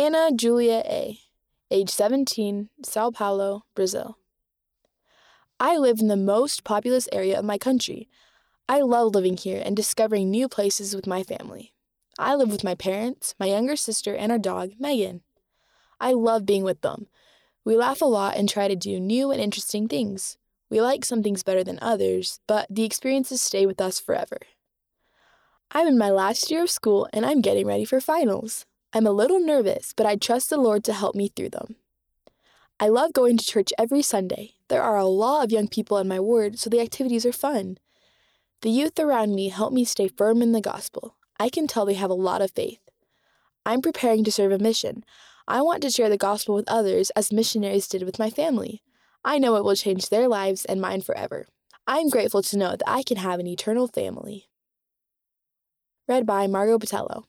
Ana Julia A., age 17, Sao Paulo, Brazil. I live in the most populous area of my country. I love living here and discovering new places with my family. I live with my parents, my younger sister, and our dog, Megan. I love being with them. We laugh a lot and try to do new and interesting things. We like some things better than others, but the experiences stay with us forever. I'm in my last year of school and I'm getting ready for finals. I'm a little nervous, but I trust the Lord to help me through them. I love going to church every Sunday. There are a lot of young people in my ward, so the activities are fun. The youth around me help me stay firm in the gospel. I can tell they have a lot of faith. I'm preparing to serve a mission. I want to share the gospel with others as missionaries did with my family. I know it will change their lives and mine forever. I'm grateful to know that I can have an eternal family. Read by Margot Botello.